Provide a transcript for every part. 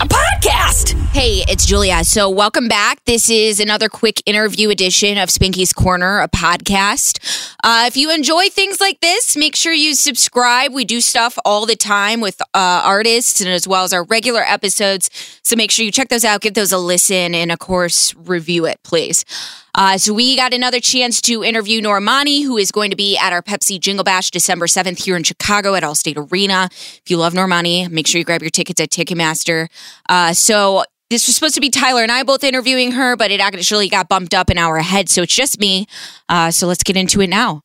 A podcast. Hey, it's Julia. So, welcome back. This is another quick interview edition of Spanky's Corner, a podcast. Uh, if you enjoy things like this, make sure you subscribe. We do stuff all the time with uh, artists and as well as our regular episodes. So, make sure you check those out, give those a listen, and of course, review it, please. Uh, so we got another chance to interview Normani, who is going to be at our Pepsi Jingle Bash December 7th here in Chicago at Allstate Arena. If you love Normani, make sure you grab your tickets at Ticketmaster. Uh, so this was supposed to be Tyler and I both interviewing her, but it actually got bumped up an hour ahead, so it's just me. Uh, so let's get into it now.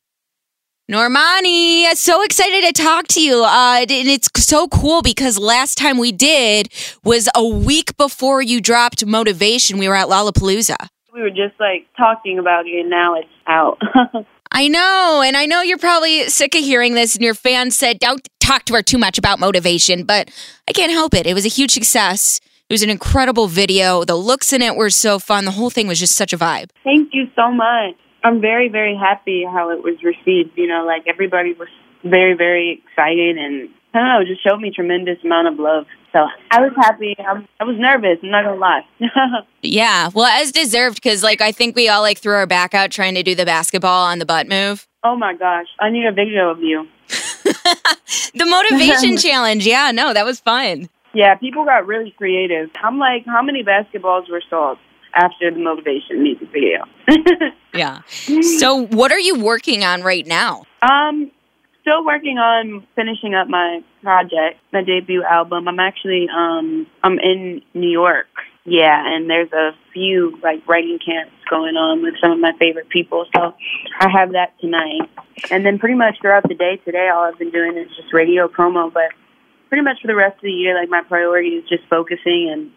Normani, so excited to talk to you. Uh, and it's so cool because last time we did was a week before you dropped Motivation. We were at Lollapalooza. We were just like talking about it, and now it's out. I know, and I know you're probably sick of hearing this, and your fans said, don't talk to her too much about motivation, but I can't help it. It was a huge success. It was an incredible video. The looks in it were so fun. The whole thing was just such a vibe. Thank you so much. I'm very, very happy how it was received. You know, like everybody was very, very excited, and I don't know, just showed me tremendous amount of love. So I was happy. I, I was nervous. I'm not gonna lie. Yeah, well, as deserved, because like I think we all like threw our back out trying to do the basketball on the butt move. oh my gosh, I need a video of you. The motivation challenge. Yeah, no, that was fun. Yeah, people got really creative. I'm like, how many basketballs were sold after the motivation music video? Yeah. So, what are you working on right now? Um, still working on finishing up my project, my debut album. I'm actually um I'm in New York. Yeah, and there's a few like writing camps going on with some of my favorite people. So I have that tonight. And then pretty much throughout the day today all I've been doing is just radio promo, but pretty much for the rest of the year like my priority is just focusing and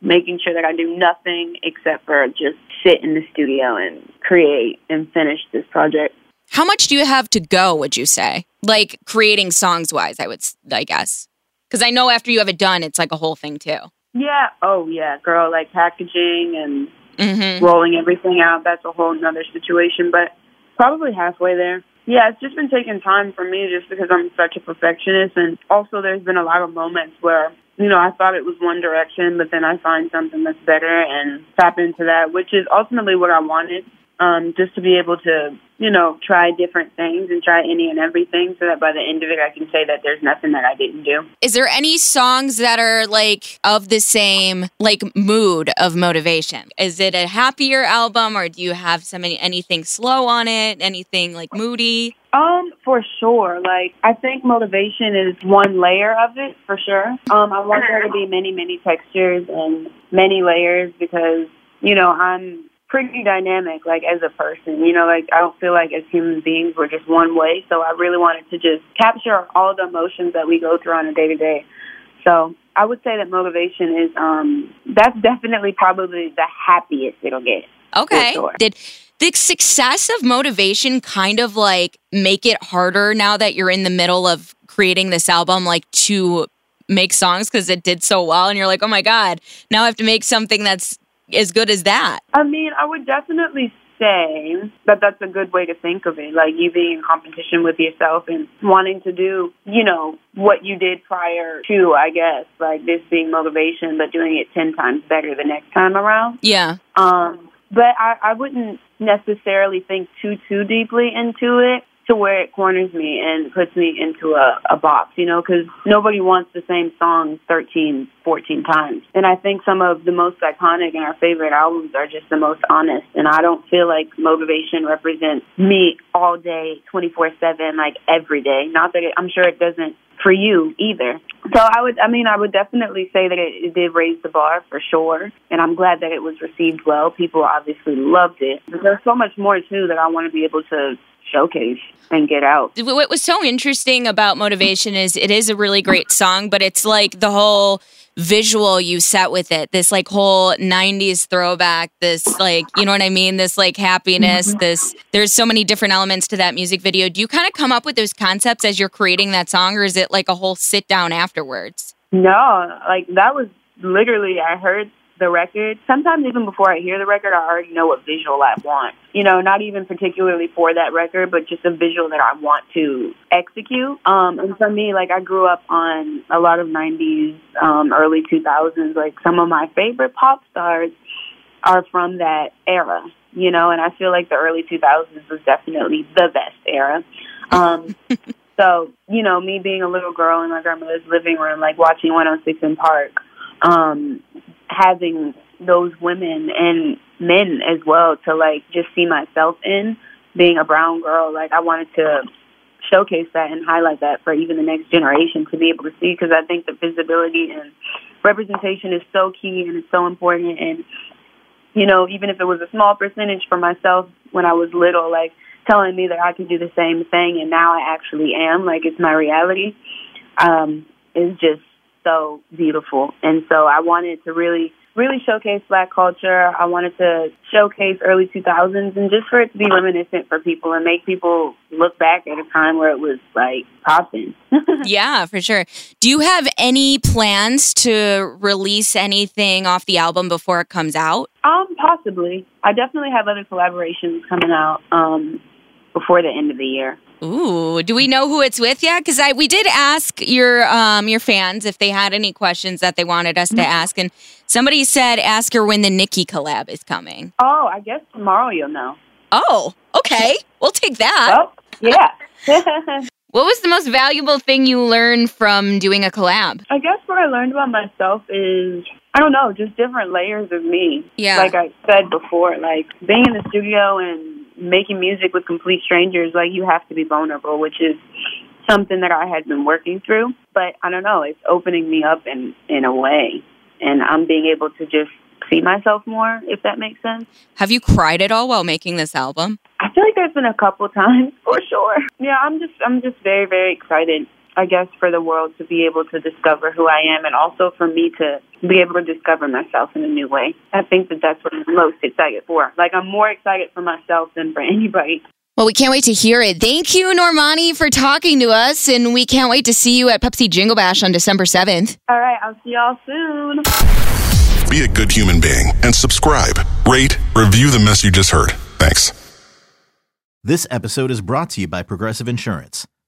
making sure that I do nothing except for just sit in the studio and create and finish this project. How much do you have to go, would you say? Like creating songs wise, I would, I guess. Because I know after you have it done, it's like a whole thing too. Yeah. Oh, yeah, girl. Like packaging and Mm-hmm. rolling everything out. That's a whole nother situation, but probably halfway there. Yeah, it's just been taking time for me just because I'm such a perfectionist. And also, there's been a lot of moments where, you know, I thought it was one direction, but then I find something that's better and tap into that, which is ultimately what I wanted. Um, just to be able to, you know, try different things and try any and everything so that by the end of it, I can say that there's nothing that I didn't do. Is there any songs that are like of the same like mood of motivation? Is it a happier album or do you have some anything slow on it? Anything like moody? Um, for sure. Like, I think motivation is one layer of it, for sure. Um, I want there to be many, many textures and many layers because, you know, I'm pretty dynamic, like, as a person. You know, like, I don't feel like as human beings we're just one way. So I really wanted to just capture all the emotions that we go through on a day to day. So I would say that motivation is, um, that's definitely probably the happiest it'll get. Okay. sure. Did the success of motivation kind of like make it harder now that you're in the middle of creating this album, like to make songs because it did so well and you're like, oh my God, now I have to make something that's as good as that. I mean, I would definitely say that that's a good way to think of it. Like you being in competition with yourself and wanting to do, you know, what you did prior to, I guess, like this being motivation, but doing it 10 times better the next time around. Yeah. Um, but I, I wouldn't necessarily think too, too deeply into it to where it corners me and puts me into a, a box, you know, because nobody wants the same song 13, 14 times. And I think some of the most iconic and our favorite albums are just the most honest. And I don't feel like motivation represents me all day, 24 7, like every day. Not that it, I'm sure it doesn't for you either. So I would, I mean, I would definitely say that it, it did raise the bar for sure, and I'm glad that it was received well. People obviously loved it. There's so much more too that I want to be able to showcase and get out. What was so interesting about Motivation is it is a really great song, but it's like the whole visual you set with it this like whole 90s throwback this like you know what i mean this like happiness mm-hmm. this there's so many different elements to that music video do you kind of come up with those concepts as you're creating that song or is it like a whole sit down afterwards no like that was literally i heard the record, sometimes even before I hear the record, I already know what visual I want. You know, not even particularly for that record, but just a visual that I want to execute. Um, and for me, like I grew up on a lot of 90s, um, early 2000s. Like some of my favorite pop stars are from that era, you know, and I feel like the early 2000s was definitely the best era. Um, so, you know, me being a little girl in my grandmother's living room, like watching 106 & Park, um, having those women and men as well to like just see myself in being a brown girl. Like I wanted to showcase that and highlight that for even the next generation to be able to see because I think the visibility and representation is so key and it's so important and you know even if it was a small percentage for myself when I was little like telling me that I could do the same thing and now I actually am like it's my reality um is just so beautiful. And so I wanted to really, really showcase black culture. I wanted to showcase early 2000s and just for it to be reminiscent for people and make people look back at a time where it was like popping. yeah, for sure. Do you have any plans to release anything off the album before it comes out? Um, possibly. I definitely have other collaborations coming out um before the end of the year. Ooh, do we know who it's with yet? Because I we did ask your um your fans if they had any questions that they wanted us to mm-hmm. ask, and somebody said ask her when the Nicki collab is coming. Oh, I guess tomorrow you'll know. Oh, okay, we'll take that. Oh, yeah. what was the most valuable thing you learned from doing a collab? I guess what I learned about myself is I don't know, just different layers of me. Yeah. Like I said before, like being in the studio and making music with complete strangers, like you have to be vulnerable, which is something that I had been working through. But I don't know, it's opening me up in in a way, and I'm being able to just see myself more, if that makes sense. Have you cried at all while making this album? I feel like there's been a couple times for sure. Yeah, I'm just I'm just very very excited I guess, for the world to be able to discover who I am and also for me to be able to discover myself in a new way. I think that that's what I'm most excited for. Like, I'm more excited for myself than for anybody. Well, we can't wait to hear it. Thank you, Normani, for talking to us, and we can't wait to see you at Pepsi Jingle Bash on December 7th. All right, I'll see y'all soon. Be a good human being and subscribe, rate, review the mess you just heard. Thanks. This episode is brought to you by Progressive Insurance.